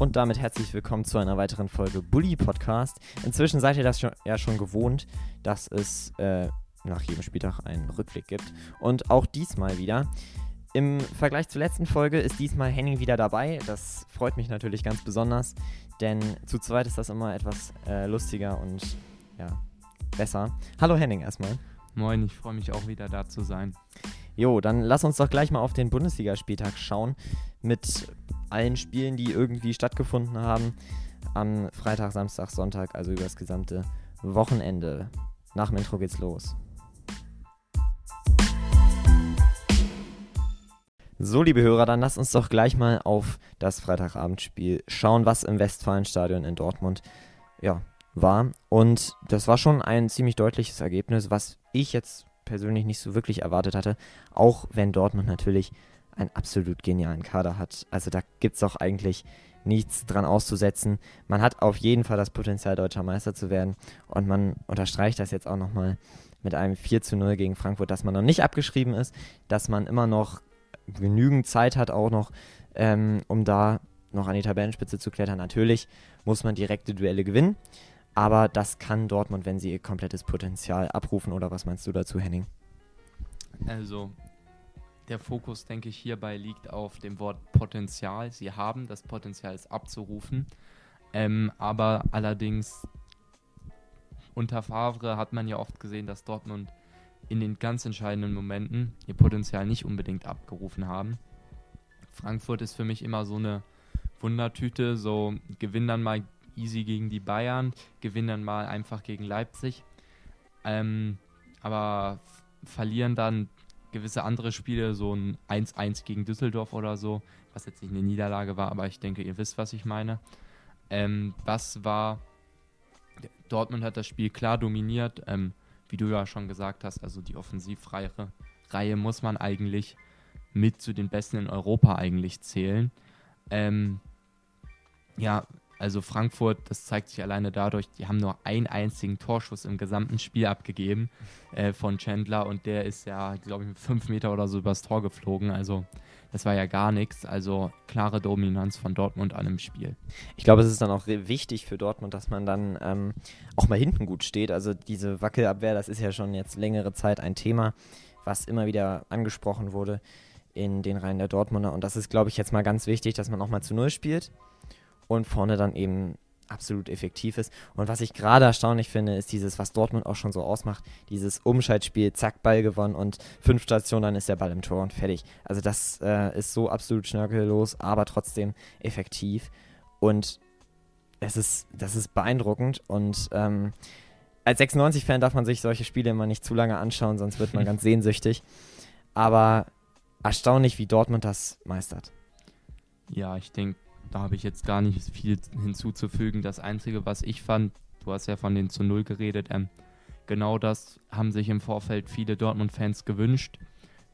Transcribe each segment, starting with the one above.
und damit herzlich willkommen zu einer weiteren Folge Bully Podcast. Inzwischen seid ihr das schon, ja schon gewohnt, dass es äh, nach jedem Spieltag einen Rückblick gibt. Und auch diesmal wieder. Im Vergleich zur letzten Folge ist diesmal Henning wieder dabei. Das freut mich natürlich ganz besonders, denn zu zweit ist das immer etwas äh, lustiger und ja, besser. Hallo Henning erstmal. Moin, ich freue mich auch wieder da zu sein. Jo, dann lass uns doch gleich mal auf den Bundesligaspieltag schauen mit allen Spielen, die irgendwie stattgefunden haben am Freitag, Samstag, Sonntag, also über das gesamte Wochenende. Nach dem Intro geht's los. So, liebe Hörer, dann lasst uns doch gleich mal auf das Freitagabendspiel schauen, was im Westfalenstadion in Dortmund ja, war. Und das war schon ein ziemlich deutliches Ergebnis, was ich jetzt persönlich nicht so wirklich erwartet hatte. Auch wenn Dortmund natürlich einen absolut genialen Kader hat. Also da gibt es auch eigentlich nichts dran auszusetzen. Man hat auf jeden Fall das Potenzial, deutscher Meister zu werden. Und man unterstreicht das jetzt auch nochmal mit einem 4 zu 0 gegen Frankfurt, dass man noch nicht abgeschrieben ist, dass man immer noch genügend Zeit hat, auch noch, ähm, um da noch an die Tabellenspitze zu klettern. Natürlich muss man direkte Duelle gewinnen, aber das kann Dortmund, wenn sie ihr komplettes Potenzial abrufen. Oder was meinst du dazu, Henning? Also, der Fokus, denke ich, hierbei liegt auf dem Wort Potenzial. Sie haben das Potenzial, es abzurufen. Ähm, aber allerdings unter Favre hat man ja oft gesehen, dass Dortmund in den ganz entscheidenden Momenten ihr Potenzial nicht unbedingt abgerufen haben. Frankfurt ist für mich immer so eine Wundertüte, so gewinnen dann mal easy gegen die Bayern, gewinnen dann mal einfach gegen Leipzig, ähm, aber verlieren dann gewisse andere Spiele, so ein 1-1 gegen Düsseldorf oder so, was jetzt nicht eine Niederlage war, aber ich denke, ihr wisst, was ich meine. Ähm, was war, Dortmund hat das Spiel klar dominiert, ähm, wie du ja schon gesagt hast, also die offensivreihe Reihe muss man eigentlich mit zu den Besten in Europa eigentlich zählen. Ähm, ja, also Frankfurt, das zeigt sich alleine dadurch, die haben nur einen einzigen Torschuss im gesamten Spiel abgegeben äh, von Chandler und der ist ja, glaube ich, mit fünf Meter oder so übers Tor geflogen. Also das war ja gar nichts. Also klare Dominanz von Dortmund an dem Spiel. Ich glaube, es ist dann auch wichtig für Dortmund, dass man dann ähm, auch mal hinten gut steht. Also diese Wackelabwehr, das ist ja schon jetzt längere Zeit ein Thema, was immer wieder angesprochen wurde in den Reihen der Dortmunder. Und das ist, glaube ich, jetzt mal ganz wichtig, dass man auch mal zu Null spielt und vorne dann eben absolut effektiv ist. Und was ich gerade erstaunlich finde, ist dieses, was Dortmund auch schon so ausmacht, dieses Umschaltspiel, zack, Ball gewonnen und fünf Stationen, dann ist der Ball im Tor und fertig. Also das äh, ist so absolut schnörkellos, aber trotzdem effektiv. Und es ist, das ist beeindruckend und ähm, als 96-Fan darf man sich solche Spiele immer nicht zu lange anschauen, sonst wird man ganz sehnsüchtig. Aber erstaunlich, wie Dortmund das meistert. Ja, ich denke, da habe ich jetzt gar nicht viel hinzuzufügen. Das Einzige, was ich fand, du hast ja von den zu Null geredet, ähm, genau das haben sich im Vorfeld viele Dortmund-Fans gewünscht.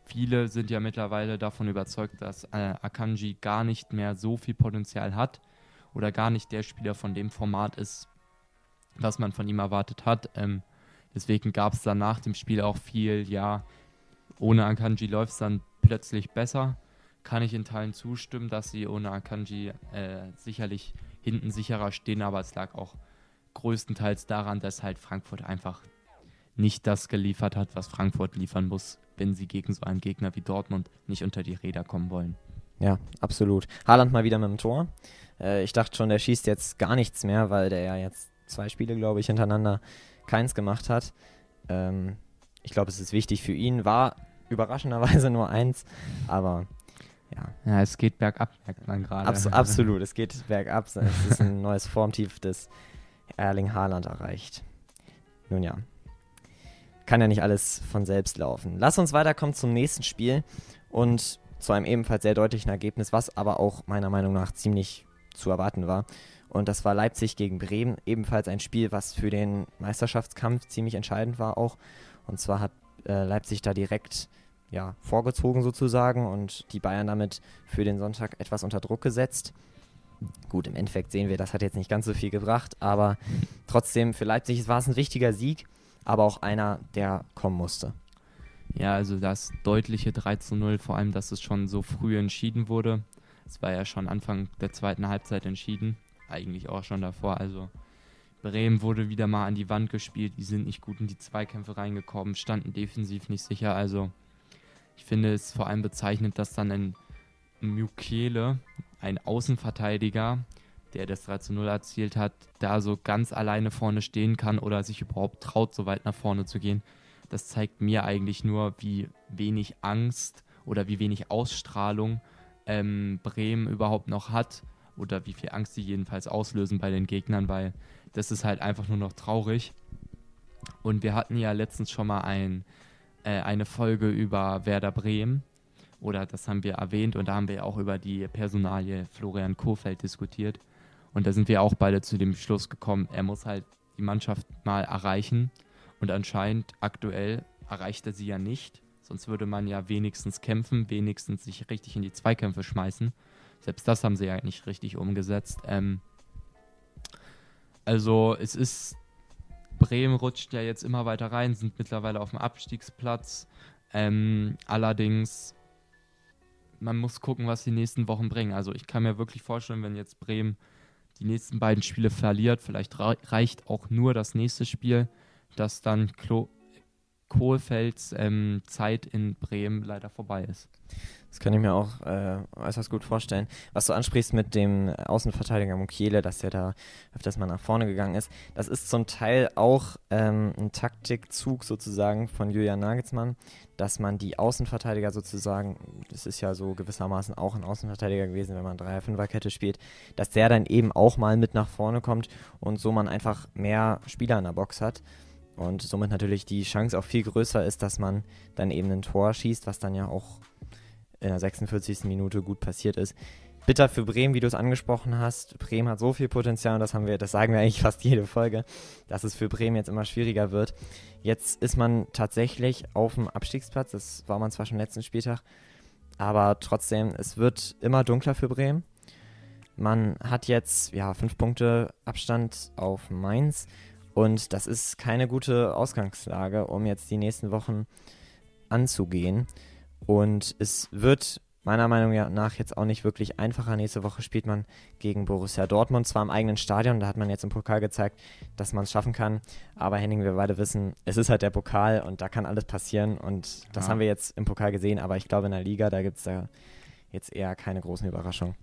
Viele sind ja mittlerweile davon überzeugt, dass äh, Akanji gar nicht mehr so viel Potenzial hat oder gar nicht der Spieler von dem Format ist, was man von ihm erwartet hat. Ähm, deswegen gab es dann nach dem Spiel auch viel, ja, ohne Akanji läuft es dann plötzlich besser kann ich in Teilen zustimmen, dass sie ohne Akanji äh, sicherlich hinten sicherer stehen, aber es lag auch größtenteils daran, dass halt Frankfurt einfach nicht das geliefert hat, was Frankfurt liefern muss, wenn sie gegen so einen Gegner wie Dortmund nicht unter die Räder kommen wollen. Ja, absolut. Haaland mal wieder mit dem Tor. Äh, ich dachte schon, der schießt jetzt gar nichts mehr, weil der ja jetzt zwei Spiele, glaube ich, hintereinander keins gemacht hat. Ähm, ich glaube, es ist wichtig für ihn. War überraschenderweise nur eins, aber ja. Ja, es geht bergab, merkt man gerade. Abs absolut, es geht bergab. Es ist ein neues Formtief, das Erling Haaland erreicht. Nun ja, kann ja nicht alles von selbst laufen. Lass uns weiterkommen zum nächsten Spiel und zu einem ebenfalls sehr deutlichen Ergebnis, was aber auch meiner Meinung nach ziemlich zu erwarten war. Und das war Leipzig gegen Bremen, ebenfalls ein Spiel, was für den Meisterschaftskampf ziemlich entscheidend war auch. Und zwar hat äh, Leipzig da direkt ja, vorgezogen sozusagen und die Bayern damit für den Sonntag etwas unter Druck gesetzt. Gut, im Endeffekt sehen wir, das hat jetzt nicht ganz so viel gebracht, aber trotzdem für Leipzig war es ein wichtiger Sieg, aber auch einer, der kommen musste. Ja, also das deutliche 3 zu 0, vor allem, dass es schon so früh entschieden wurde, Das war ja schon Anfang der zweiten Halbzeit entschieden. Eigentlich auch schon davor. Also Bremen wurde wieder mal an die Wand gespielt. Die sind nicht gut in die Zweikämpfe reingekommen, standen defensiv nicht sicher. Also ich finde es vor allem bezeichnend, dass dann ein Mukele, ein Außenverteidiger, der das 3 zu 0 erzielt hat, da so ganz alleine vorne stehen kann oder sich überhaupt traut, so weit nach vorne zu gehen. Das zeigt mir eigentlich nur, wie wenig Angst oder wie wenig Ausstrahlung ähm, Bremen überhaupt noch hat oder wie viel Angst sie jedenfalls auslösen bei den Gegnern, weil das ist halt einfach nur noch traurig. Und wir hatten ja letztens schon mal ein, äh, eine Folge über Werder Bremen oder das haben wir erwähnt und da haben wir auch über die Personalie Florian Kohfeldt diskutiert. Und da sind wir auch beide zu dem Schluss gekommen, er muss halt die Mannschaft mal erreichen. Und anscheinend aktuell erreicht er sie ja nicht. Sonst würde man ja wenigstens kämpfen, wenigstens sich richtig in die Zweikämpfe schmeißen. Selbst das haben sie ja nicht richtig umgesetzt. Ähm also es ist, Bremen rutscht ja jetzt immer weiter rein, sind mittlerweile auf dem Abstiegsplatz. Ähm, allerdings, man muss gucken, was die nächsten Wochen bringen. Also ich kann mir wirklich vorstellen, wenn jetzt Bremen die nächsten beiden Spiele verliert, vielleicht reicht auch nur das nächste Spiel, dass dann Klo Kohlfelds ähm, Zeit in Bremen leider vorbei ist. Das kann ich mir auch äh, äußerst gut vorstellen. Was du ansprichst mit dem Außenverteidiger Mukiele, dass der da öfters mal nach vorne gegangen ist, das ist zum Teil auch ähm, ein Taktikzug sozusagen von Julian Nagelsmann, dass man die Außenverteidiger sozusagen, das ist ja so gewissermaßen auch ein Außenverteidiger gewesen, wenn man 3-5er-Kette spielt, dass der dann eben auch mal mit nach vorne kommt und so man einfach mehr Spieler in der Box hat und somit natürlich die Chance auch viel größer ist, dass man dann eben ein Tor schießt, was dann ja auch in der 46. Minute gut passiert ist. Bitter für Bremen, wie du es angesprochen hast. Bremen hat so viel Potenzial und das haben wir, das sagen wir eigentlich fast jede Folge, dass es für Bremen jetzt immer schwieriger wird. Jetzt ist man tatsächlich auf dem Abstiegsplatz, das war man zwar schon letzten Spieltag, aber trotzdem, es wird immer dunkler für Bremen. Man hat jetzt ja fünf Punkte Abstand auf Mainz und das ist keine gute Ausgangslage, um jetzt die nächsten Wochen anzugehen. Und es wird meiner Meinung nach jetzt auch nicht wirklich einfacher. Nächste Woche spielt man gegen Borussia Dortmund, zwar im eigenen Stadion, da hat man jetzt im Pokal gezeigt, dass man es schaffen kann. Aber Henning, wir beide wissen, es ist halt der Pokal und da kann alles passieren. Und das ja. haben wir jetzt im Pokal gesehen, aber ich glaube in der Liga, da gibt es da jetzt eher keine großen Überraschungen.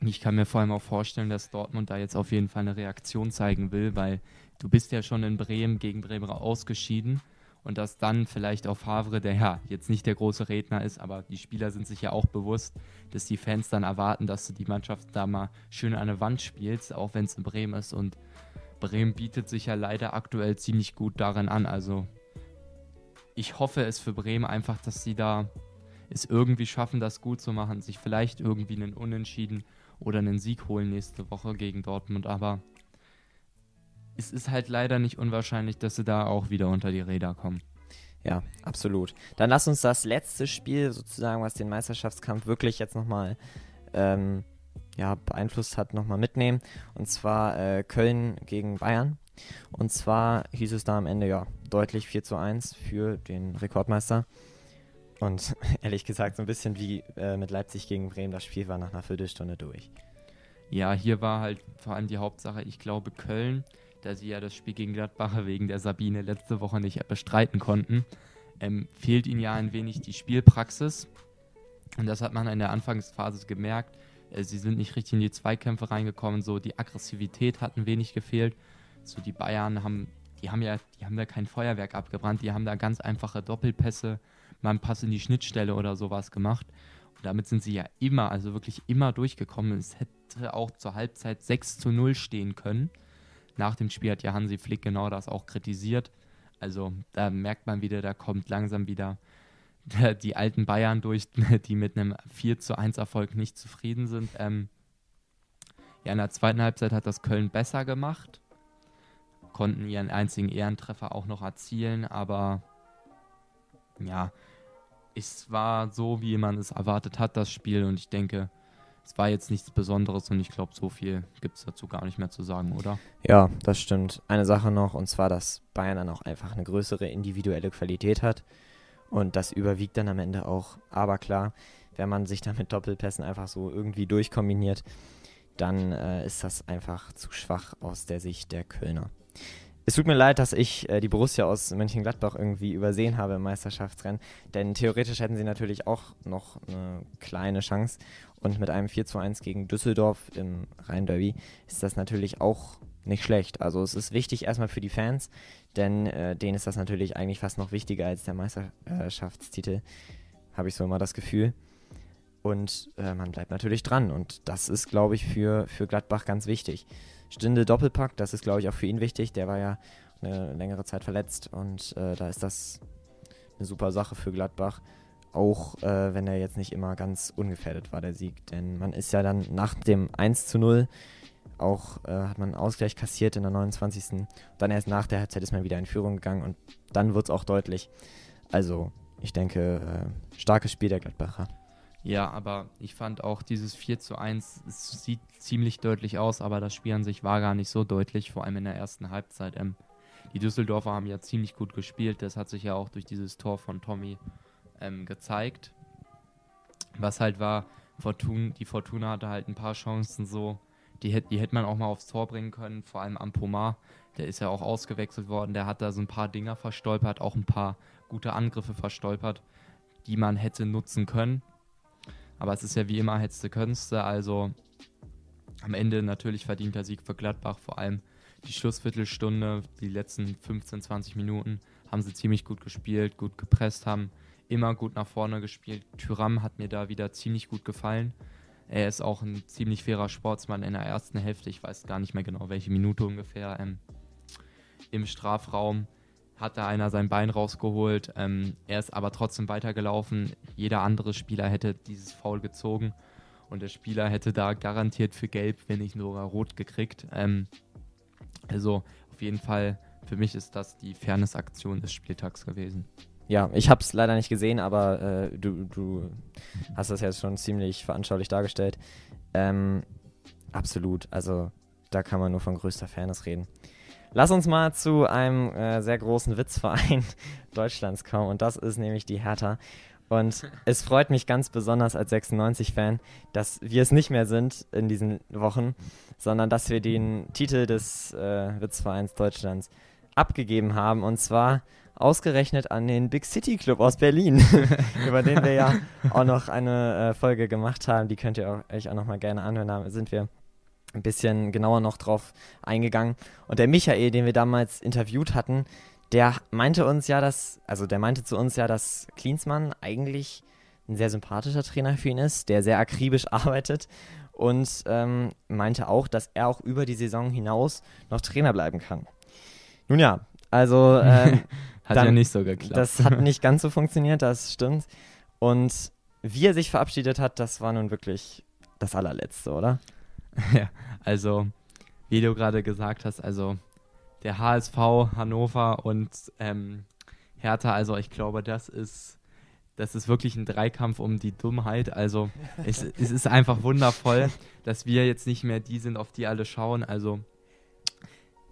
Ich kann mir vor allem auch vorstellen, dass Dortmund da jetzt auf jeden Fall eine Reaktion zeigen will, weil du bist ja schon in Bremen gegen Bremen ausgeschieden und dass dann vielleicht auf Favre, der ja jetzt nicht der große Redner ist, aber die Spieler sind sich ja auch bewusst, dass die Fans dann erwarten, dass du die Mannschaft da mal schön an der Wand spielst, auch wenn es in Bremen ist und Bremen bietet sich ja leider aktuell ziemlich gut darin an. Also ich hoffe es für Bremen einfach, dass sie da es irgendwie schaffen, das gut zu machen, sich vielleicht irgendwie einen Unentschieden oder einen Sieg holen nächste Woche gegen Dortmund, aber es ist halt leider nicht unwahrscheinlich, dass sie da auch wieder unter die Räder kommen. Ja, absolut. Dann lass uns das letzte Spiel sozusagen, was den Meisterschaftskampf wirklich jetzt nochmal ähm, ja, beeinflusst hat, nochmal mitnehmen. Und zwar äh, Köln gegen Bayern. Und zwar hieß es da am Ende ja deutlich 4 zu 1 für den Rekordmeister. Und ehrlich gesagt, so ein bisschen wie äh, mit Leipzig gegen Bremen, das Spiel war nach einer Viertelstunde durch. Ja, hier war halt vor allem die Hauptsache, ich glaube, Köln da sie ja das Spiel gegen Gladbach wegen der Sabine letzte Woche nicht bestreiten konnten, ähm, fehlt ihnen ja ein wenig die Spielpraxis. Und das hat man in der Anfangsphase gemerkt. Äh, sie sind nicht richtig in die Zweikämpfe reingekommen, so die Aggressivität hat ein wenig gefehlt. So die Bayern haben, die haben ja, die haben da kein Feuerwerk abgebrannt, die haben da ganz einfache Doppelpässe, mal einen Pass in die Schnittstelle oder sowas gemacht. Und damit sind sie ja immer, also wirklich immer durchgekommen. Es hätte auch zur Halbzeit 6 zu 0 stehen können. Nach dem Spiel hat ja Hansi Flick genau das auch kritisiert. Also da merkt man wieder, da kommt langsam wieder die alten Bayern durch, die mit einem 4 zu 1 Erfolg nicht zufrieden sind. Ähm, ja, in der zweiten Halbzeit hat das Köln besser gemacht, konnten ihren einzigen Ehrentreffer auch noch erzielen, aber ja, es war so, wie man es erwartet hat, das Spiel und ich denke, es war jetzt nichts Besonderes und ich glaube, so viel gibt es dazu gar nicht mehr zu sagen, oder? Ja, das stimmt. Eine Sache noch, und zwar, dass Bayern dann auch einfach eine größere individuelle Qualität hat. Und das überwiegt dann am Ende auch. Aber klar, wenn man sich da mit Doppelpässen einfach so irgendwie durchkombiniert, dann äh, ist das einfach zu schwach aus der Sicht der Kölner. Es tut mir leid, dass ich äh, die Borussia aus Mönchengladbach irgendwie übersehen habe im Meisterschaftsrennen, denn theoretisch hätten sie natürlich auch noch eine kleine Chance. Und mit einem 4 zu 1 gegen Düsseldorf im Rhein-Derby ist das natürlich auch nicht schlecht. Also es ist wichtig erstmal für die Fans, denn äh, denen ist das natürlich eigentlich fast noch wichtiger als der Meisterschaftstitel, habe ich so immer das Gefühl. Und äh, man bleibt natürlich dran und das ist, glaube ich, für, für Gladbach ganz wichtig. Stinde Doppelpack, das ist, glaube ich, auch für ihn wichtig. Der war ja eine längere Zeit verletzt und äh, da ist das eine super Sache für Gladbach. Auch äh, wenn er jetzt nicht immer ganz ungefährdet war, der Sieg. Denn man ist ja dann nach dem 1 zu 0 auch äh, hat man einen Ausgleich kassiert in der 29. Dann erst nach der Halbzeit ist man wieder in Führung gegangen und dann wird es auch deutlich. Also, ich denke, äh, starkes Spiel der Gladbacher. Ja, aber ich fand auch dieses 4 zu 1, es sieht ziemlich deutlich aus, aber das Spiel an sich war gar nicht so deutlich, vor allem in der ersten Halbzeit. Ähm, die Düsseldorfer haben ja ziemlich gut gespielt, das hat sich ja auch durch dieses Tor von Tommy ähm, gezeigt. Was halt war, Fortun, die Fortuna hatte halt ein paar Chancen so, die, die hätte man auch mal aufs Tor bringen können, vor allem am Pomar, der ist ja auch ausgewechselt worden, der hat da so ein paar Dinger verstolpert, auch ein paar gute Angriffe verstolpert, die man hätte nutzen können aber es ist ja wie immer hetzte Künste, also am Ende natürlich verdient der Sieg für Gladbach, vor allem die Schlussviertelstunde, die letzten 15, 20 Minuten haben sie ziemlich gut gespielt, gut gepresst, haben immer gut nach vorne gespielt. Tyram hat mir da wieder ziemlich gut gefallen. Er ist auch ein ziemlich fairer Sportsmann in der ersten Hälfte. Ich weiß gar nicht mehr genau, welche Minute ungefähr ähm, im Strafraum hat da einer sein Bein rausgeholt. Ähm, er ist aber trotzdem weitergelaufen. Jeder andere Spieler hätte dieses Foul gezogen und der Spieler hätte da garantiert für Gelb, wenn nicht sogar Rot gekriegt. Ähm, also auf jeden Fall, für mich ist das die Fairness-Aktion des Spieltags gewesen. Ja, ich habe es leider nicht gesehen, aber äh, du, du hast das jetzt schon ziemlich veranschaulich dargestellt. Ähm, absolut, also da kann man nur von größter Fairness reden. Lass uns mal zu einem äh, sehr großen Witzverein Deutschlands kommen und das ist nämlich die Hertha. Und es freut mich ganz besonders als 96-Fan, dass wir es nicht mehr sind in diesen Wochen, sondern dass wir den Titel des äh, Witzvereins Deutschlands abgegeben haben und zwar ausgerechnet an den Big City Club aus Berlin, über den wir ja auch noch eine äh, Folge gemacht haben. Die könnt ihr euch auch noch mal gerne anhören. Da sind wir ein bisschen genauer noch drauf eingegangen. Und der Michael, den wir damals interviewt hatten, der meinte uns ja, dass, also der meinte zu uns ja, dass Klinsmann eigentlich ein sehr sympathischer Trainer für ihn ist, der sehr akribisch arbeitet und ähm, meinte auch, dass er auch über die Saison hinaus noch Trainer bleiben kann. Nun ja, also ähm, hat dann, ja nicht so geklappt. Das hat nicht ganz so funktioniert, das stimmt. Und wie er sich verabschiedet hat, das war nun wirklich das allerletzte, oder? ja, also, wie du gerade gesagt hast, also der HSV, Hannover und ähm, Hertha, also ich glaube, das ist, das ist wirklich ein Dreikampf um die Dummheit. Also es, es ist einfach wundervoll, dass wir jetzt nicht mehr die sind, auf die alle schauen. Also,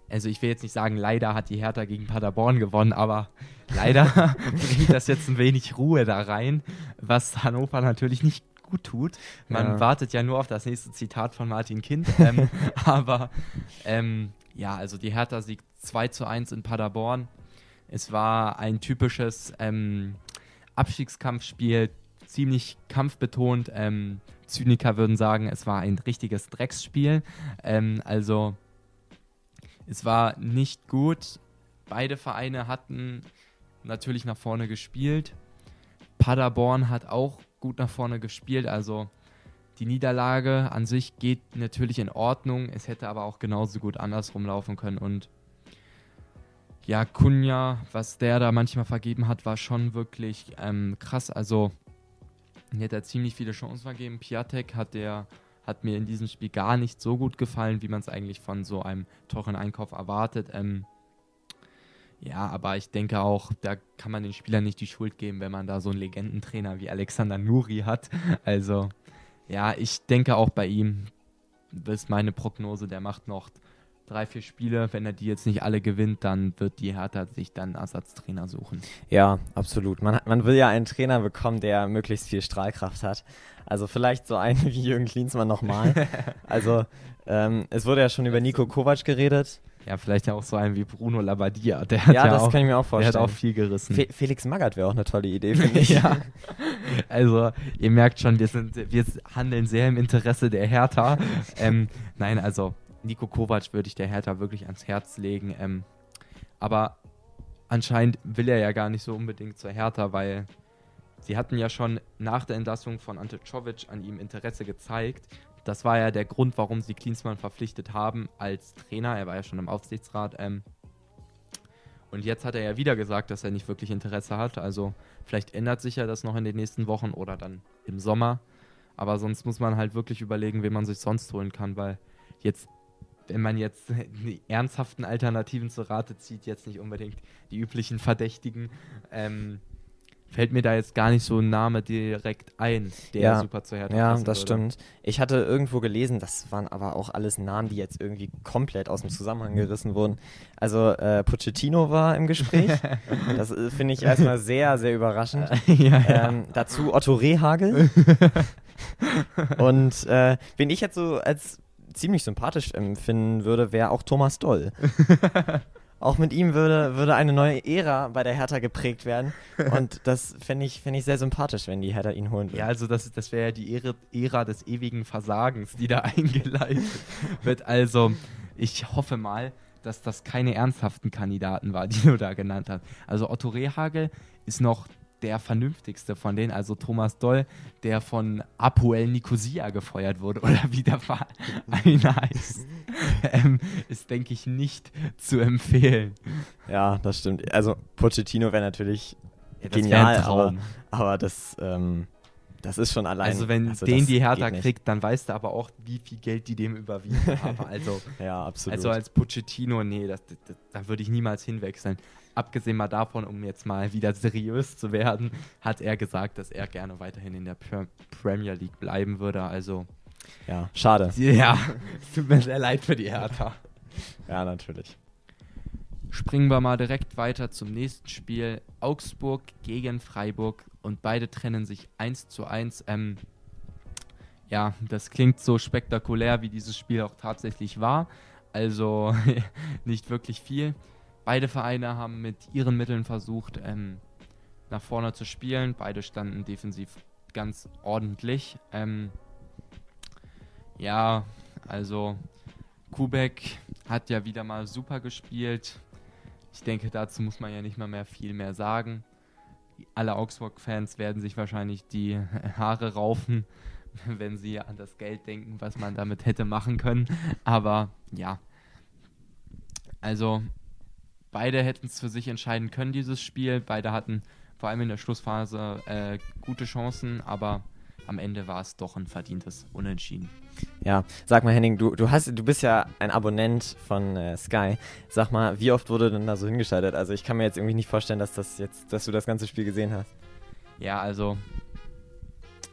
also ich will jetzt nicht sagen, leider hat die Hertha gegen Paderborn gewonnen, aber leider bringt das jetzt ein wenig Ruhe da rein, was Hannover natürlich nicht gut tut. Man ja. wartet ja nur auf das nächste Zitat von Martin Kind. Ähm, aber ähm, ja, also die Hertha siegt 2 zu 1 in Paderborn. Es war ein typisches ähm, Abstiegskampfspiel, ziemlich kampfbetont. Ähm, Zyniker würden sagen, es war ein richtiges Drecksspiel. Ähm, also es war nicht gut. Beide Vereine hatten natürlich nach vorne gespielt. Paderborn hat auch gut nach vorne gespielt. Also die Niederlage an sich geht natürlich in Ordnung. Es hätte aber auch genauso gut andersrum laufen können. Und ja, Kunja, was der da manchmal vergeben hat, war schon wirklich ähm, krass. Also, er hat da ziemlich viele Chancen vergeben. Piatek hat der hat mir in diesem Spiel gar nicht so gut gefallen, wie man es eigentlich von so einem teuren Einkauf erwartet. Ähm, ja, aber ich denke auch, da kann man den Spielern nicht die Schuld geben, wenn man da so einen Legendentrainer wie Alexander Nuri hat. Also, ja, ich denke auch bei ihm, das ist meine Prognose, der macht noch drei, vier Spiele, wenn er die jetzt nicht alle gewinnt, dann wird die Hertha sich dann Ersatztrainer suchen. Ja, absolut. Man, man will ja einen Trainer bekommen, der möglichst viel Strahlkraft hat. Also vielleicht so einen wie Jürgen Klinsmann nochmal. also ähm, es wurde ja schon über Nico Kovac geredet. Ja, vielleicht ja auch so einen wie Bruno Labbadia. Der hat ja, ja das auch, kann ich mir auch vorstellen. Der hat auch viel gerissen. Fe Felix Magath wäre auch eine tolle Idee, finde ich. ja. Also, ihr merkt schon, wir, sind, wir handeln sehr im Interesse der Hertha. ähm, nein, also, Nico Kovac würde ich der Hertha wirklich ans Herz legen. Ähm, aber anscheinend will er ja gar nicht so unbedingt zur Hertha, weil sie hatten ja schon nach der Entlassung von Ante Czovic an ihm Interesse gezeigt. Das war ja der Grund, warum sie Klinsmann verpflichtet haben als Trainer. Er war ja schon im Aufsichtsrat. Ähm, und jetzt hat er ja wieder gesagt, dass er nicht wirklich Interesse hat. Also vielleicht ändert sich ja das noch in den nächsten Wochen oder dann im Sommer. Aber sonst muss man halt wirklich überlegen, wen man sich sonst holen kann, weil jetzt, wenn man jetzt die ernsthaften Alternativen zur Rate zieht, jetzt nicht unbedingt die üblichen Verdächtigen, ähm, fällt mir da jetzt gar nicht so ein Name direkt ein, der Ja. super zur Hertha Ja, das würde. stimmt. Ich hatte irgendwo gelesen, das waren aber auch alles Namen, die jetzt irgendwie komplett aus dem Zusammenhang gerissen wurden. Also äh, Pochettino war im Gespräch. das äh, finde ich erstmal sehr, sehr überraschend. ja, ja. Ähm, dazu Otto Rehagel. Und äh, wen ich jetzt so als ziemlich sympathisch empfinden würde, wäre auch Thomas Doll. Auch mit ihm würde, würde eine neue Ära bei der Hertha geprägt werden. Und das fände ich, fänd ich sehr sympathisch, wenn die Hertha ihn holen würde. Ja, also das, das wäre ja die Ära, Ära des ewigen Versagens, die da eingeleitet wird. Also ich hoffe mal, dass das keine ernsthaften Kandidaten war, die du da genannt hast. Also Otto Rehagel ist noch der vernünftigste von denen, also Thomas Doll, der von Apoel Nicosia gefeuert wurde oder wie der Verein heißt, ähm, ist, denke ich, nicht zu empfehlen. Ja, das stimmt. Also Pochettino wäre natürlich Ja, wär genial, ein aber, Traum. aber das, ähm, das ist schon allein. Also wenn also den die Hertha kriegt, dann weißt du aber auch, wie viel Geld die dem überwiesen haben. Also Ja, absolut. Also als Pochettino, nee, das, das, da würde ich niemals hinwechseln. Abgesehen mal davon, um jetzt mal wieder seriös zu werden, hat er gesagt, dass er gerne weiterhin in der Pre Premier League bleiben würde. Also, ja, schade. ja, es tut mir sehr leid für die Hertha. Ja, natürlich. Springen wir mal direkt weiter zum nächsten Spiel. Augsburg gegen Freiburg und beide trennen sich 1 zu 1. Ähm, ja, das klingt so spektakulär, wie dieses Spiel auch tatsächlich war. Also nicht wirklich viel. Beide Vereine haben mit ihren Mitteln versucht, ähm, nach vorne zu spielen. Beide standen defensiv ganz ordentlich. Ähm, ja, also Kubek hat ja wieder mal super gespielt. Ich denke, dazu muss man ja nicht mal mehr viel mehr sagen. Alle Augsburg-Fans werden sich wahrscheinlich die Haare raufen, wenn sie an das Geld denken, was man damit hätte machen können. Aber ja, also beide hätten es für sich entscheiden können, dieses Spiel. Beide hatten vor allem in der Schlussphase äh, gute Chancen, aber am Ende war es doch ein verdientes Unentschieden. Ja, sag mal Henning, du, du, hast, du bist ja ein Abonnent von äh, Sky. Sag mal, wie oft wurde denn da so hingeschaltet? Also ich kann mir jetzt irgendwie nicht vorstellen, dass das jetzt, dass du das ganze Spiel gesehen hast. Ja, also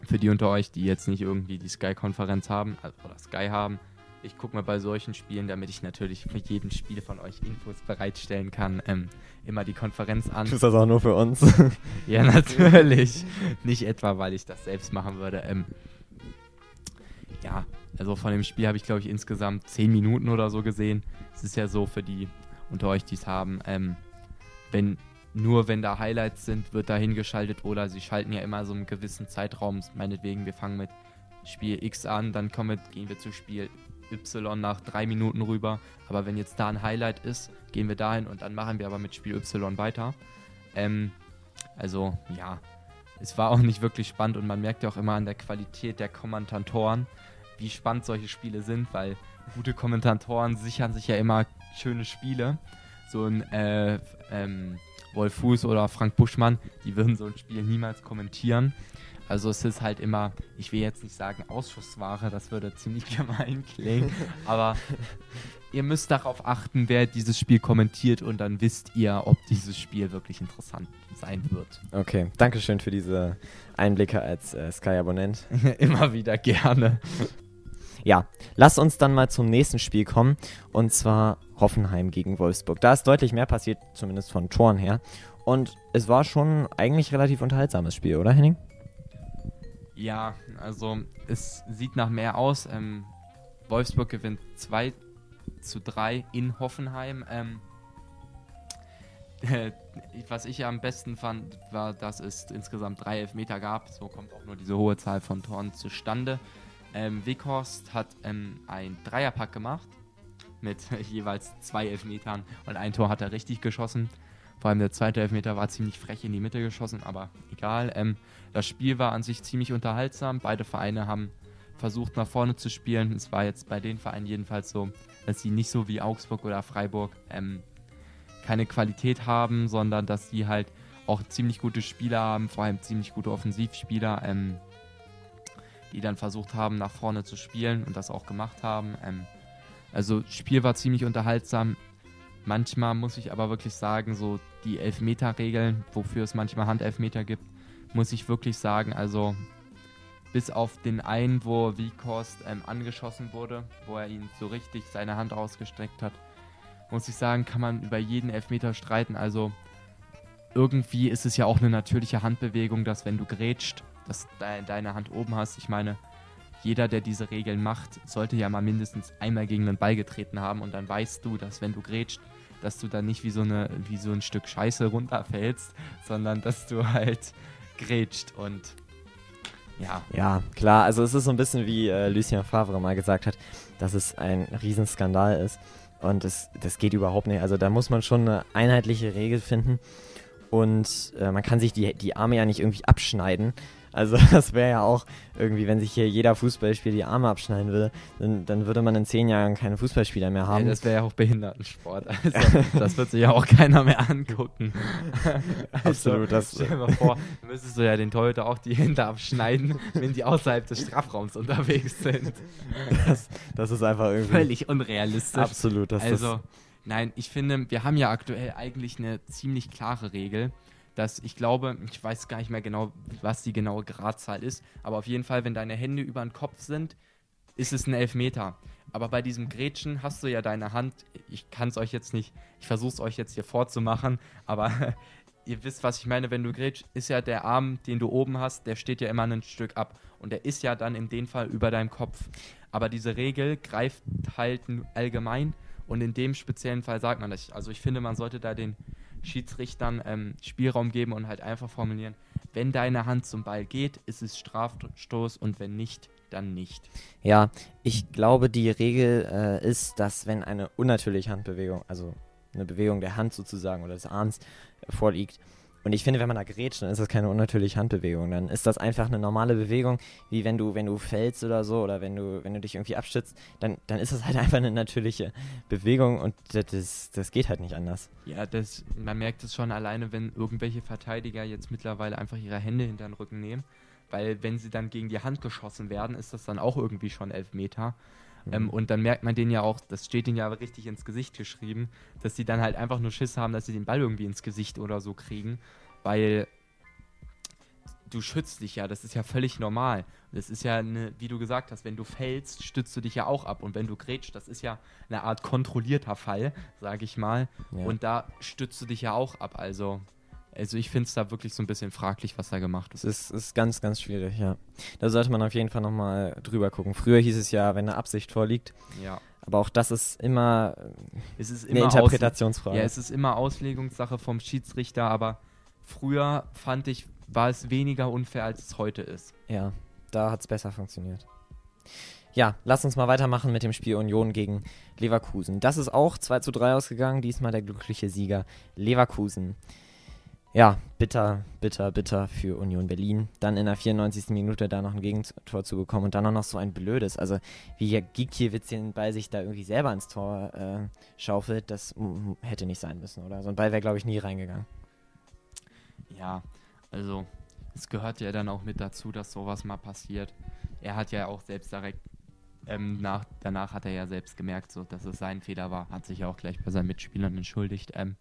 für die unter euch, die jetzt nicht irgendwie die Sky-Konferenz haben also, oder Sky haben, ich gucke mir bei solchen Spielen, damit ich natürlich für jeden Spiel von euch Infos bereitstellen kann, ähm, immer die Konferenz an. Tust das auch nur für uns? Ja, natürlich. Nicht etwa, weil ich das selbst machen würde. Ähm, ja, also von dem Spiel habe ich, glaube ich, insgesamt 10 Minuten oder so gesehen. Es ist ja so für die unter euch, die es haben, ähm, wenn nur wenn da Highlights sind, wird da hingeschaltet oder sie schalten ja immer so einen gewissen Zeitraum. Meinetwegen, wir fangen mit Spiel X an, dann kommen gehen wir zu Spiel Y nach drei Minuten rüber. Aber wenn jetzt da ein Highlight ist, gehen wir dahin und dann machen wir aber mit Spiel Y weiter. Ähm, also ja, es war auch nicht wirklich spannend und man merkt ja auch immer an der Qualität der Kommentatoren, wie spannend solche Spiele sind, weil gute Kommentatoren sichern sich ja immer schöne Spiele. So ein äh, ähm, Wolf Fuß oder Frank Buschmann, die würden so ein Spiel niemals kommentieren. Also es ist halt immer, ich will jetzt nicht sagen Ausschussware, das würde ziemlich gemein klingen, aber ihr müsst darauf achten, wer dieses Spiel kommentiert und dann wisst ihr, ob dieses Spiel wirklich interessant sein wird. Okay, danke schön für diese Einblicke als äh, Sky-Abonnent. immer wieder gerne. Ja, lass uns dann mal zum nächsten Spiel kommen. Und zwar Hoffenheim gegen Wolfsburg. Da ist deutlich mehr passiert, zumindest von Toren her. Und es war schon eigentlich relativ unterhaltsames Spiel, oder Henning? Ja, also es sieht nach mehr aus. Ähm, Wolfsburg gewinnt 2 zu 3 in Hoffenheim. Ähm, was ich am besten fand, war, dass es insgesamt drei Elfmeter gab. So kommt auch nur diese hohe Zahl von Toren zustande. Ähm, Weghorst hat ähm, ein Dreierpack gemacht mit jeweils zwei Elfmetern und ein Tor hat er richtig geschossen. Vor allem der zweite Elfmeter war ziemlich frech in die Mitte geschossen, aber egal. Ähm, das Spiel war an sich ziemlich unterhaltsam. Beide Vereine haben versucht nach vorne zu spielen. Es war jetzt bei den Vereinen jedenfalls so, dass sie nicht so wie Augsburg oder Freiburg ähm, keine Qualität haben, sondern dass sie halt auch ziemlich gute Spieler haben, vor allem ziemlich gute Offensivspieler, ähm, die dann versucht haben, nach vorne zu spielen und das auch gemacht haben. Ähm, also Spiel war ziemlich unterhaltsam. Manchmal muss ich aber wirklich sagen, so die Elfmeter-Regeln, wofür es manchmal Handelfmeter gibt, muss ich wirklich sagen, also bis auf den einen, wo Wiekost ähm, angeschossen wurde, wo er ihn so richtig seine Hand ausgestreckt hat, muss ich sagen, kann man über jeden Elfmeter streiten. Also irgendwie ist es ja auch eine natürliche Handbewegung, dass wenn du grätscht, dass de deine Hand oben hast. Ich meine, jeder, der diese Regeln macht, sollte ja mal mindestens einmal gegen den Ball getreten haben und dann weißt du, dass wenn du grätscht, dass du dann nicht wie so, eine, wie so ein Stück Scheiße runterfällst, sondern dass du halt grätscht und ja. Ja, klar. Also es ist so ein bisschen wie äh, Lucien Favre mal gesagt hat, dass es ein Riesenskandal ist. Und das, das geht überhaupt nicht. Also da muss man schon eine einheitliche Regel finden. Und äh, man kann sich die, die Arme ja nicht irgendwie abschneiden. Also das wäre ja auch irgendwie, wenn sich hier jeder Fußballspieler die Arme abschneiden würde, dann, dann würde man in zehn Jahren keine Fußballspieler mehr haben. Ja, das wäre ja auch Behindertensport. Also, das wird sich ja auch keiner mehr angucken. also, Absolut. Das stell dir mal vor, müsstest du ja den Torhüter auch die Hände abschneiden, wenn die außerhalb des Strafraums unterwegs sind. Das, das ist einfach irgendwie... Völlig unrealistisch. Absolut. Das also, nein, ich finde, wir haben ja aktuell eigentlich eine ziemlich klare Regel dass ich glaube, ich weiß gar nicht mehr genau, was die genaue Gradzahl ist, aber auf jeden Fall, wenn deine Hände über den Kopf sind, ist es ein Elfmeter. Aber bei diesem Grätschen hast du ja deine Hand, ich kann es euch jetzt nicht, ich versuche es euch jetzt hier vorzumachen, aber ihr wisst, was ich meine, wenn du grätsch, ist ja der Arm, den du oben hast, der steht ja immer ein Stück ab. Und der ist ja dann in dem Fall über deinem Kopf. Aber diese Regel greift halt allgemein und in dem speziellen Fall sagt man das. Also ich finde, man sollte da den Schiedsrichtern ähm, Spielraum geben und halt einfach formulieren, wenn deine Hand zum Ball geht, ist es Strafstoß und wenn nicht, dann nicht. Ja, ich glaube, die Regel äh, ist, dass wenn eine unnatürliche Handbewegung, also eine Bewegung der Hand sozusagen oder des Arms äh, vorliegt, und ich finde, wenn man da grätscht, dann ist das keine unnatürliche Handbewegung. Dann ist das einfach eine normale Bewegung, wie wenn du, wenn du fällst oder so, oder wenn du, wenn du dich irgendwie abstützt, dann, dann ist das halt einfach eine natürliche Bewegung und das, das geht halt nicht anders. Ja, das, man merkt es schon alleine, wenn irgendwelche Verteidiger jetzt mittlerweile einfach ihre Hände hinter den Rücken nehmen. Weil wenn sie dann gegen die Hand geschossen werden, ist das dann auch irgendwie schon elf Meter. Mhm. Ähm, und dann merkt man denen ja auch, das steht ihnen ja richtig ins Gesicht geschrieben, dass sie dann halt einfach nur Schiss haben, dass sie den Ball irgendwie ins Gesicht oder so kriegen, weil du schützt dich ja, das ist ja völlig normal. Das ist ja, eine, wie du gesagt hast, wenn du fällst, stützt du dich ja auch ab. Und wenn du grätscht, das ist ja eine Art kontrollierter Fall, sage ich mal. Ja. Und da stützt du dich ja auch ab. Also also ich finde es da wirklich so ein bisschen fraglich, was da gemacht ist. Es ist, ist ganz, ganz schwierig, ja. Da sollte man auf jeden Fall nochmal drüber gucken. Früher hieß es ja, wenn eine Absicht vorliegt. Ja. Aber auch das ist immer, es ist immer eine Interpretationsfrage. Ja, es ist immer Auslegungssache vom Schiedsrichter, aber früher fand ich, war es weniger unfair, als es heute ist. Ja, da hat es besser funktioniert. Ja, lass uns mal weitermachen mit dem Spiel Union gegen Leverkusen. Das ist auch 2 zu 3 ausgegangen, diesmal der glückliche Sieger Leverkusen ja, bitter, bitter, bitter für Union Berlin. Dann in der 94. Minute da noch ein Gegentor zu bekommen und dann auch noch so ein blödes. Also wie Gikiewicz den Ball sich da irgendwie selber ins Tor äh, schaufelt, das hätte nicht sein müssen, oder? So ein Ball wäre, glaube ich, nie reingegangen. Ja, also es gehört ja dann auch mit dazu, dass sowas mal passiert. Er hat ja auch selbst direkt, ähm, nach, danach hat er ja selbst gemerkt, so, dass es sein Fehler war, hat sich ja auch gleich bei seinen Mitspielern entschuldigt. Ähm,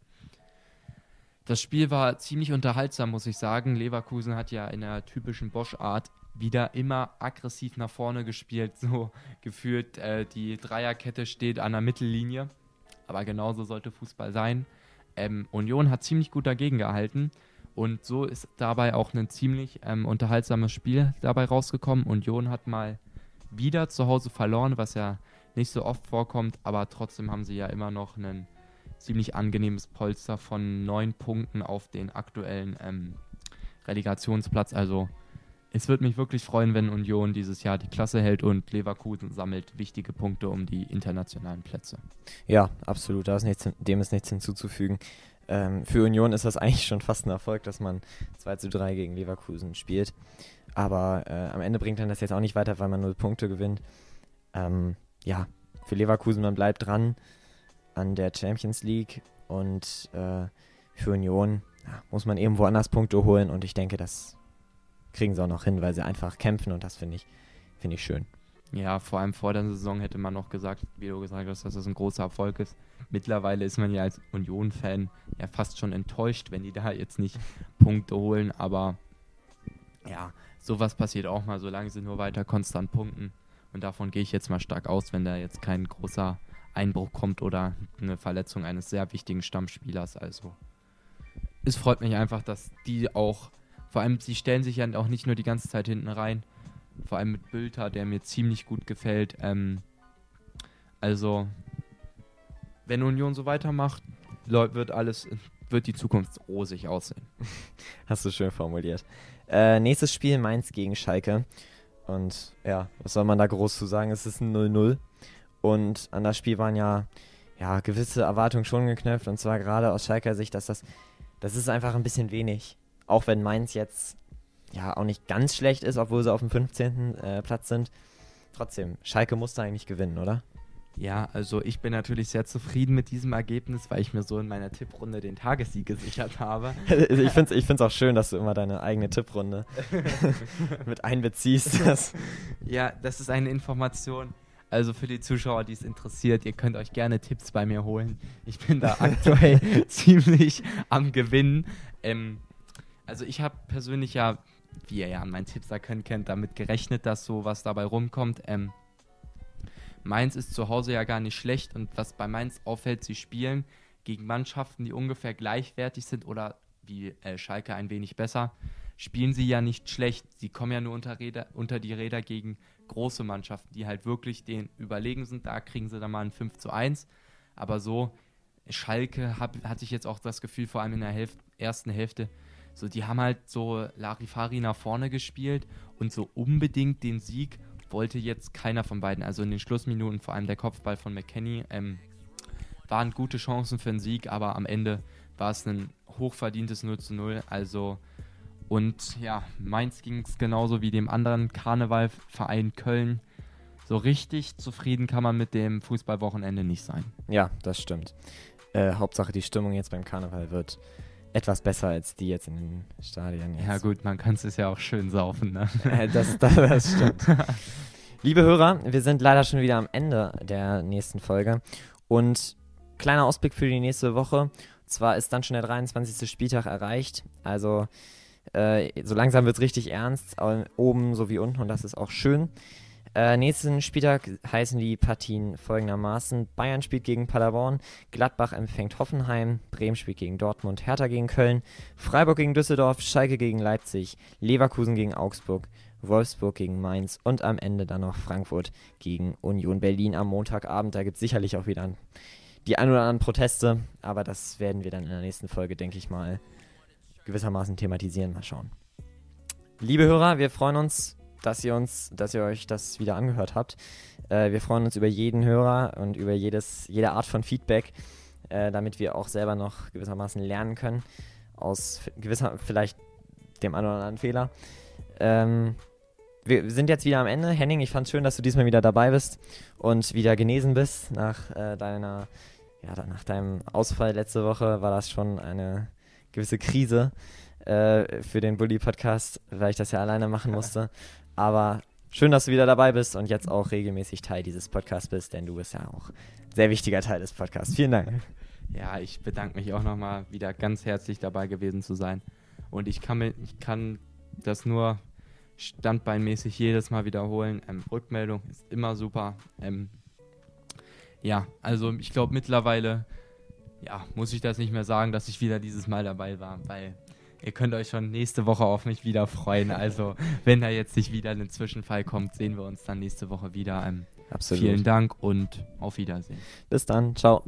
Das Spiel war ziemlich unterhaltsam, muss ich sagen. Leverkusen hat ja in der typischen Bosch-Art wieder immer aggressiv nach vorne gespielt. So gefühlt, äh, die Dreierkette steht an der Mittellinie. Aber genauso sollte Fußball sein. Ähm, Union hat ziemlich gut dagegen gehalten. Und so ist dabei auch ein ziemlich ähm, unterhaltsames Spiel dabei rausgekommen. Union hat mal wieder zu Hause verloren, was ja nicht so oft vorkommt. Aber trotzdem haben sie ja immer noch ein ziemlich angenehmes Polster von neun Punkten auf den aktuellen ähm, Relegationsplatz. Also es würde mich wirklich freuen, wenn Union dieses Jahr die Klasse hält und Leverkusen sammelt wichtige Punkte um die internationalen Plätze. Ja, absolut. Ist nichts, dem ist nichts hinzuzufügen. Ähm, für Union ist das eigentlich schon fast ein Erfolg, dass man 2 zu 3 gegen Leverkusen spielt. Aber äh, am Ende bringt dann das jetzt auch nicht weiter, weil man null Punkte gewinnt. Ähm, ja, für Leverkusen, man bleibt dran an der Champions League und äh, für Union ja, muss man eben woanders Punkte holen und ich denke, das kriegen sie auch noch hin, weil sie einfach kämpfen und das finde ich, find ich schön. Ja, vor allem vor der Saison hätte man noch gesagt, wie du gesagt hast, dass das ein großer Erfolg ist. Mittlerweile ist man ja als Union-Fan ja fast schon enttäuscht, wenn die da jetzt nicht Punkte holen, aber ja, sowas passiert auch mal, solange sie nur weiter konstant punkten. Und davon gehe ich jetzt mal stark aus, wenn da jetzt kein großer Einbruch kommt oder eine Verletzung eines sehr wichtigen Stammspielers. Also es freut mich einfach, dass die auch vor allem, sie stellen sich ja auch nicht nur die ganze Zeit hinten rein. Vor allem mit Bülter, der mir ziemlich gut gefällt. Ähm, also, wenn Union so weitermacht, wird alles, wird die Zukunft rosig aussehen. Hast du schön formuliert. Äh, nächstes Spiel Mainz gegen Schalke. Und ja, was soll man da groß zu sagen? Es ist ein 0-0. Und an das Spiel waren ja, ja gewisse Erwartungen schon geknöpft. Und zwar gerade aus Schalker Sicht, dass das, das ist einfach ein bisschen wenig. Auch wenn Mainz jetzt ja auch nicht ganz schlecht ist, obwohl sie auf dem 15. Äh, Platz sind. Trotzdem, Schalke musste eigentlich gewinnen, oder? Ja, also ich bin natürlich sehr zufrieden mit diesem Ergebnis, weil ich mir so in meiner Tipprunde den Tagessieg gesichert habe. ich finde es ich auch schön, dass du immer deine eigene Tipprunde mit einbeziehst. Ja, das ist eine Information. Also für die Zuschauer, die es interessiert, ihr könnt euch gerne Tipps bei mir holen. Ich bin da aktuell ziemlich am Gewinnen. Ähm, also ich habe persönlich ja, wie ihr ja an meinen Tipps erkennen könnt, damit gerechnet, dass so was dabei rumkommt. Ähm, Mainz ist zu Hause ja gar nicht schlecht und was bei Mainz auffällt, sie spielen gegen Mannschaften, die ungefähr gleichwertig sind oder wie äh, Schalke ein wenig besser, spielen sie ja nicht schlecht. Sie kommen ja nur unter, Räder, unter die Räder gegen große Mannschaften, die halt wirklich den überlegen sind. Da kriegen sie dann mal ein 5 zu 1. Aber so, Schalke hab, hatte ich jetzt auch das Gefühl, vor allem in der Hälfte, ersten Hälfte, so, die haben halt so Larifari nach vorne gespielt und so unbedingt den Sieg wollte jetzt keiner von beiden. Also in den Schlussminuten, vor allem der Kopfball von McKenny, ähm, waren gute Chancen für einen Sieg, aber am Ende war es ein hochverdientes 0 zu 0. Also, und ja, Mainz ging es genauso wie dem anderen Karnevalverein Köln. So richtig zufrieden kann man mit dem Fußballwochenende nicht sein. Ja, das stimmt. Äh, Hauptsache die Stimmung jetzt beim Karneval wird etwas besser als die jetzt in den Stadien. Jetzt. Ja gut, man kann es ja auch schön saufen. Ne? das, das, das stimmt. Liebe Hörer, wir sind leider schon wieder am Ende der nächsten Folge. Und kleiner Ausblick für die nächste Woche. Und zwar ist dann schon der 23. Spieltag erreicht. Also äh, so langsam wird es richtig ernst, oben sowie unten und das ist auch schön. Äh, nächsten Spieltag heißen die Partien folgendermaßen: Bayern spielt gegen Paderborn, Gladbach empfängt Hoffenheim, Bremen spielt gegen Dortmund, Hertha gegen Köln, Freiburg gegen Düsseldorf, Schalke gegen Leipzig, Leverkusen gegen Augsburg, Wolfsburg gegen Mainz und am Ende dann noch Frankfurt gegen Union Berlin am Montagabend. Da gibt es sicherlich auch wieder die ein oder anderen Proteste, aber das werden wir dann in der nächsten Folge, denke ich mal, gewissermaßen thematisieren. Mal schauen. Liebe Hörer, wir freuen uns dass ihr uns, dass ihr euch das wieder angehört habt. Äh, wir freuen uns über jeden Hörer und über jedes, jede Art von Feedback, äh, damit wir auch selber noch gewissermaßen lernen können aus gewisser vielleicht dem einen oder anderen Fehler. Ähm, wir sind jetzt wieder am Ende. Henning, ich fand es schön, dass du diesmal wieder dabei bist und wieder genesen bist nach äh, deiner, ja, nach deinem Ausfall letzte Woche war das schon eine gewisse Krise äh, für den Bully-Podcast, weil ich das ja alleine machen musste. Aber schön, dass du wieder dabei bist und jetzt auch regelmäßig Teil dieses Podcasts bist, denn du bist ja auch ein sehr wichtiger Teil des Podcasts. Vielen Dank. Ja, ich bedanke mich auch nochmal wieder ganz herzlich dabei gewesen zu sein. Und ich kann, mir, ich kann das nur standbeinmäßig jedes Mal wiederholen. Ähm, Rückmeldung ist immer super. Ähm, ja, also ich glaube mittlerweile, ja, muss ich das nicht mehr sagen, dass ich wieder dieses Mal dabei war, weil ihr könnt euch schon nächste Woche auf mich wieder freuen. Also wenn da jetzt nicht wieder ein Zwischenfall kommt, sehen wir uns dann nächste Woche wieder. Ähm, Absolut. vielen Dank und auf Wiedersehen. Bis dann. Ciao.